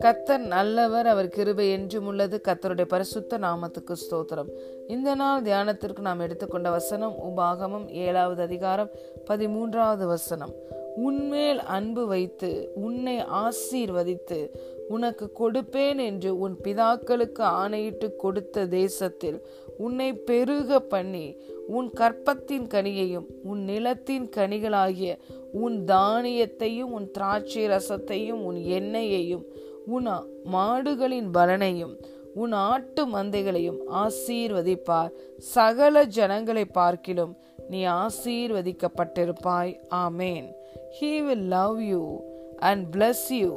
கத்தர் நல்லவர் அவர் கிருபை என்றும் உள்ளது. கத்தருடைய பரிசுத்த நாமத்துக்கு ஸ்தோத்திரம். இந்த நாள் தியானத்திற்கு நாம் எடுத்துக்கொண்ட வசனம் உபாகமம் ஏழாவது அதிகாரம் பதிமூன்றாவது வசனம். உன்மேல் அன்பு வைத்து உன்னை ஆசீர்வதித்து உனக்கு கொடுப்பேன் என்று உன் பிதாக்களுக்கு ஆணையிட்டு கொடுத்த தேசத்தில் உன்னை பெருக பண்ணி உன் கற்பத்தின் கனியையும் உன் நிலத்தின் கனிகளாகிய உன் தானியத்தையும் உன் திராட்சை ரசத்தையும் உன் எண்ணெயையும் உன் மாடுகளின் பலனையும் உன் ஆட்டு மந்தைகளையும் ஆசீர்வதிப்பார். சகல ஜனங்களை பார்க்கிலும் நீ ஆசீர்வதிக்கப்பட்டிருப்பாய். ஆமேன். He will love you and bless you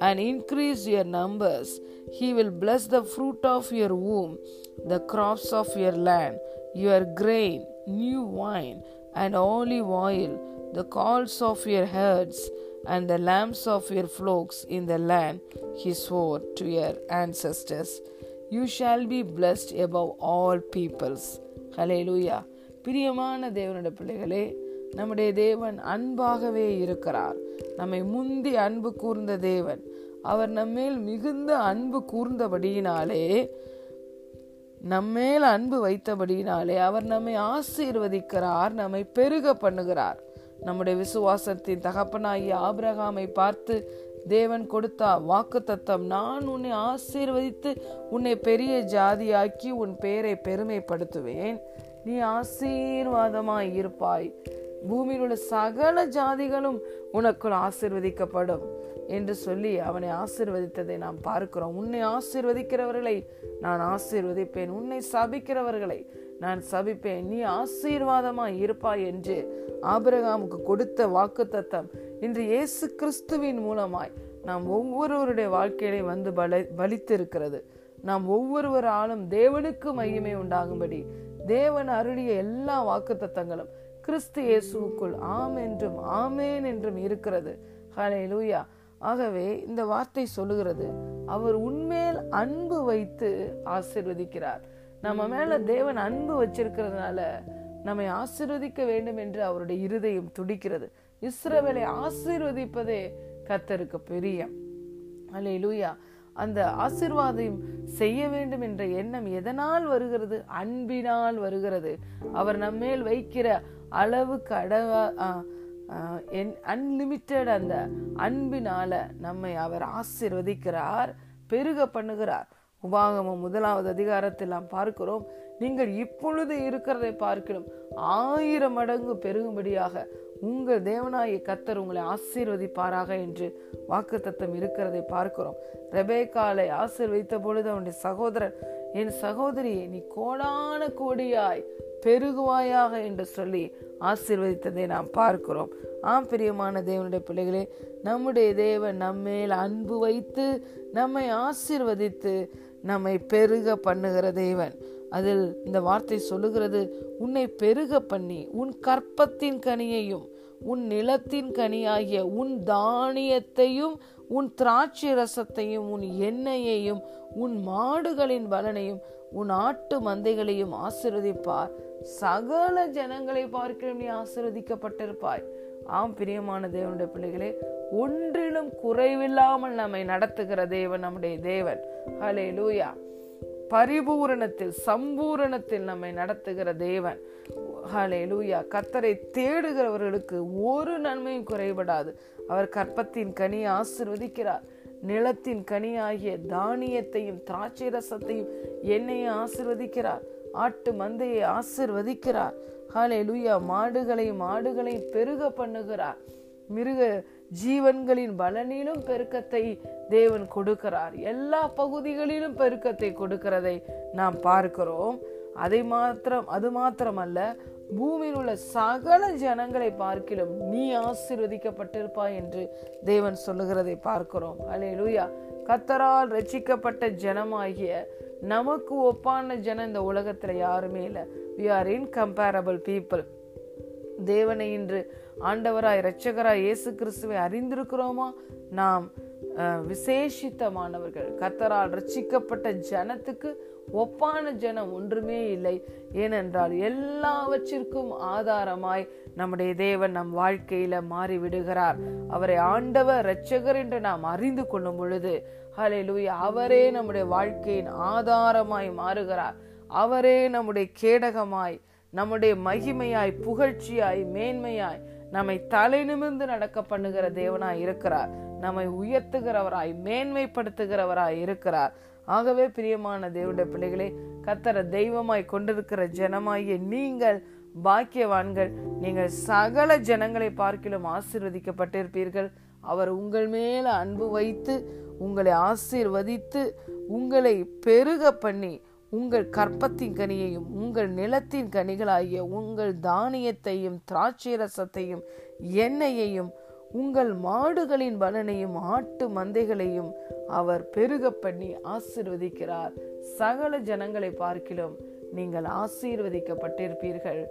and increase your numbers. He will bless the fruit of your womb, the crops of your land, your grain, new wine, and olive oil, the calls of your herds, and the lambs of your flocks in the land he swore to your ancestors. You shall be blessed above all peoples. Hallelujah. பிரியமான தேவனுடைய பிள்ளைகளே நம்முடைய தேவன் அன்பாகவே இருக்கிறார். நம்மை முந்தி அன்பு கூர்ந்த தேவன். அவர் நம்மேல் மிகுந்த அன்பு கூர்ந்தபடியினாலே நம்மேல் அன்பு வைத்தபடியினாலே அவர் நம்மை ஆசீர்வதிக்கிறார் நம்மை பெருக பண்ணுகிறார். நம்முடைய விசுவாசத்தின் தகப்பனாகிய ஆபிரகாமை பார்த்து தேவன் கொடுத்தா வாக்கு தத்தம் நான் உன்னை ஆசீர்வதித்து உன்னை பெரிய ஜாதியாக்கி உன் பெயரை பெருமைப்படுத்துவேன். நீ ஆசீர்வாதமாய் இருப்பாய். பூமியில் உள்ள சகல ஜாதிகளும் உனக்குள் ஆசிர்வதிக்கப்படும் என்று சொல்லி அவனை ஆசிர்வதித்ததை நாம் பார்க்கிறோம். உன்னை ஆசிர்வதிக்கிறவர்களை நான் ஆசிர்வதிப்பேன். உன்னை சபிக்கிறவர்களை நான் சபிப்பேன். நீ ஆசீர்வாதமாய் இருப்பாய் என்று ஆபிரகாமுக்கு கொடுத்த வாக்கு தத்தம் இன்று இயேசு கிறிஸ்துவின் மூலமாய் நாம் ஒவ்வொருவருடைய வாழ்க்கையிலே வந்து பல பலித்திருக்கிறது. நாம் ஒவ்வொருவராலும் தேவனுக்கு மையமே உண்டாகும்படி தேவன் அருளிய எல்லா வாக்கு தத்தங்களும் கிறிஸ்து இயேசுக்குள் ஆம் என்றும் ஆமேன் என்றும் இருக்கிறது. ஹலே லூயா ஆகவே இந்த வார்த்தை சொல்லுகிறது அவர் உண்மையில் அன்பு வைத்து ஆசிர்வதிக்கிறார். நம்ம மேல தேவன் அன்பு வச்சிருக்கிறதுனால நம்மை ஆசிர்வதிக்க வேண்டும் என்று அவருடைய இருதயம் துடிக்கிறது. இஸ்ரவேலை ஆசீர்வதிப்பதே கத்தருக்கு பெரிய அலே லூயா அந்த ஆசிர்வாதம் செய்ய வேண்டும் என்ற எண்ணம் எதனால் வருகிறது? அன்பினால் வருகிறது. அவர் நம்மேல் வைக்கிற அளவு என் அன்லிமிட்டெட் அந்த அன்பினால நம்மை அவர் ஆசிர்வதிக்கிறார் பெருக பண்ணுகிறார். உபாகமம் முதலாவது அதிகாரத்தில் நாம் பார்க்கிறோம். நீங்கள் இப்பொழுது இருக்கிறதை பார்க்கணும். ஆயிரம் மடங்கு பெருகும்படியாக உங்கள் தேவனாய கத்தர் உங்களை ஆசீர்வதிப்பாராக என்று வாக்குத்தத்தம் இருக்கிறதை பார்க்கிறோம். ரெபேக்காலை ஆசீர்வதித்த பொழுது அவனுடைய சகோதரன் என் சகோதரியை நீ கோடான கோடியாய் பெருகுவாயாக என்று சொல்லி ஆசீர்வதித்ததை நாம் பார்க்கிறோம். ஆம் பிரியமான தேவனுடைய பிள்ளைகளே நம்முடைய தேவன் நம்மேல் அன்பு வைத்து நம்மை ஆசீர்வதித்து நம்மை பெருக பண்ணுகிற தேவன். அதில் இந்த வார்த்தை சொல்லுகிறது உன்னை பெருக பண்ணி உன் கற்பத்தின் கனியையும் உன் நிலத்தின் கனியாகிய உன் தானியத்தையும் உன் திராட்சை ரசத்தையும் உன் எண்ணெயையும் உன் மாடுகளின் பலனையும் உன் ஆட்டு மந்தைகளையும் ஆசிர்வதிப்பார். சகல ஜனங்களை பார்க்கிறோம் நீ ஆசிர்வதிக்கப்பட்டிருப்பாய். ஆம் பிரியமான தேவனுடைய பிள்ளைகளே ஒன்றிலும் குறைவில்லாமல் நம்மை நடத்துகிற தேவன் நம்முடைய தேவன். ஹலே லூயா பரிபூரணத்தில் சம்பூரணத்தில் நம்மை நடத்துகிற தேவன். ஹலே லூயா கத்தரை தேடுகிறவர்களுக்கு ஒரு நன்மையும் குறைபடாது. அவர் கற்பத்தின் கனி ஆசிர்வதிக்கிறார். நிலத்தின் கனியாகிய தானியத்தையும் திராட்சை ரசத்தையும் எண்ணெயை ஆசிர்வதிக்கிறார். ஆட்டு மந்தையை ஆசிர்வதிக்கிறார். ஹலே லூயா மாடுகளையும் மாடுகளையும் பெருக பண்ணுகிறார். மிருக ஜீவன்களின் பலனிலும் பெருக்கத்தை தேவன் கொடுக்கிறார். எல்லா பகுதிகளிலும் பெருக்கத்தை கொடுக்கிறதை நாம் பார்க்கிறோம். அதை மாத்திரம் அது மாத்திரமல்ல பூமியில் உள்ள சகல ஜனங்களை பார்க்கிலும் நீ ஆசீர்வதிக்கப்பட்டிருப்பாய் என்று தேவன் சொல்லுகிறதை பார்க்கிறோம். அலே லூயா கத்தரால் ரச்சிக்கப்பட்ட ஜனமாகிய நமக்கு ஒப்பான ஜனம் இந்த உலகத்துல யாருமே இல்லை. வி ஆர் இன்கம்பேரபிள் பீப்புள் தேவனை இன்று ஆண்டவராய் இரட்சகராய் இயேசு கிறிஸ்துவை அறிந்திருக்கிறோமா? நாம் விசேஷித்தமானவர்கள் கத்தரால் ரட்சிக்கப்பட்ட ஜனத்துக்கு ஒப்பான ஜனம் ஒன்றுமே இல்லை. ஏனென்றால் எல்லாவற்றிற்கும் ஆதாரமாய் நம்முடைய தேவன் நம் வாழ்க்கையில மாறிவிடுகிறார். அவரை ஆண்டவர் இரட்சகர் என்று நாம் அறிந்து கொள்ளும் பொழுது ஹalleluya அவரே நம்முடைய வாழ்க்கையின் ஆதாரமாய் மாறுகிறார். அவரே நம்முடைய கேடகமாய் நம்முடைய மகிமையாய் புகழ்ச்சியாய் மேன்மையாய் நம்மை தலை நிமிர்ந்து நடக்க பண்ணுகிற தேவனாய் இருக்கிறார். நம்மை உயர்த்துகிறவராய் மேன்மைப்படுத்துகிறவராய் இருக்கிறார். ஆகவே பிரியமான தேவனுடைய பிள்ளைகளே கத்தர தெய்வமாய் கொண்டிருக்கிற ஜனமாகிய நீங்கள் பாக்கியவான்கள் நீங்கள் சகல ஜனங்களை பார்க்கிலும் ஆசீர்வதிக்கப்பட்டிருப்பீர்கள். அவர் உங்கள் மேல அன்பு வைத்து உங்களை ஆசீர்வதித்து உங்களை பெருக பண்ணி உங்கள் கற்பத்தின் கனியையும் உங்கள் நிலத்தின் கனிகளாகிய உங்கள் தானியத்தையும் திராட்சை ரசத்தையும் எண்ணெயையும் உங்கள் மாடுகளின் பலனையும் ஆட்டு மந்தைகளையும் அவர் பெருக பண்ணி ஆசீர்வதிக்கிறார். சகல ஜனங்களை பார்க்கிலும் நீங்கள் ஆசீர்வதிக்கப்பட்டிருப்பீர்கள்.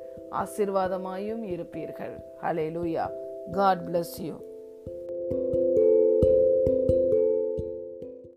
ஆசீர்வாதமாயும் இருப்பீர்கள். ஹலே லூயா காட் பிளஸ் யூ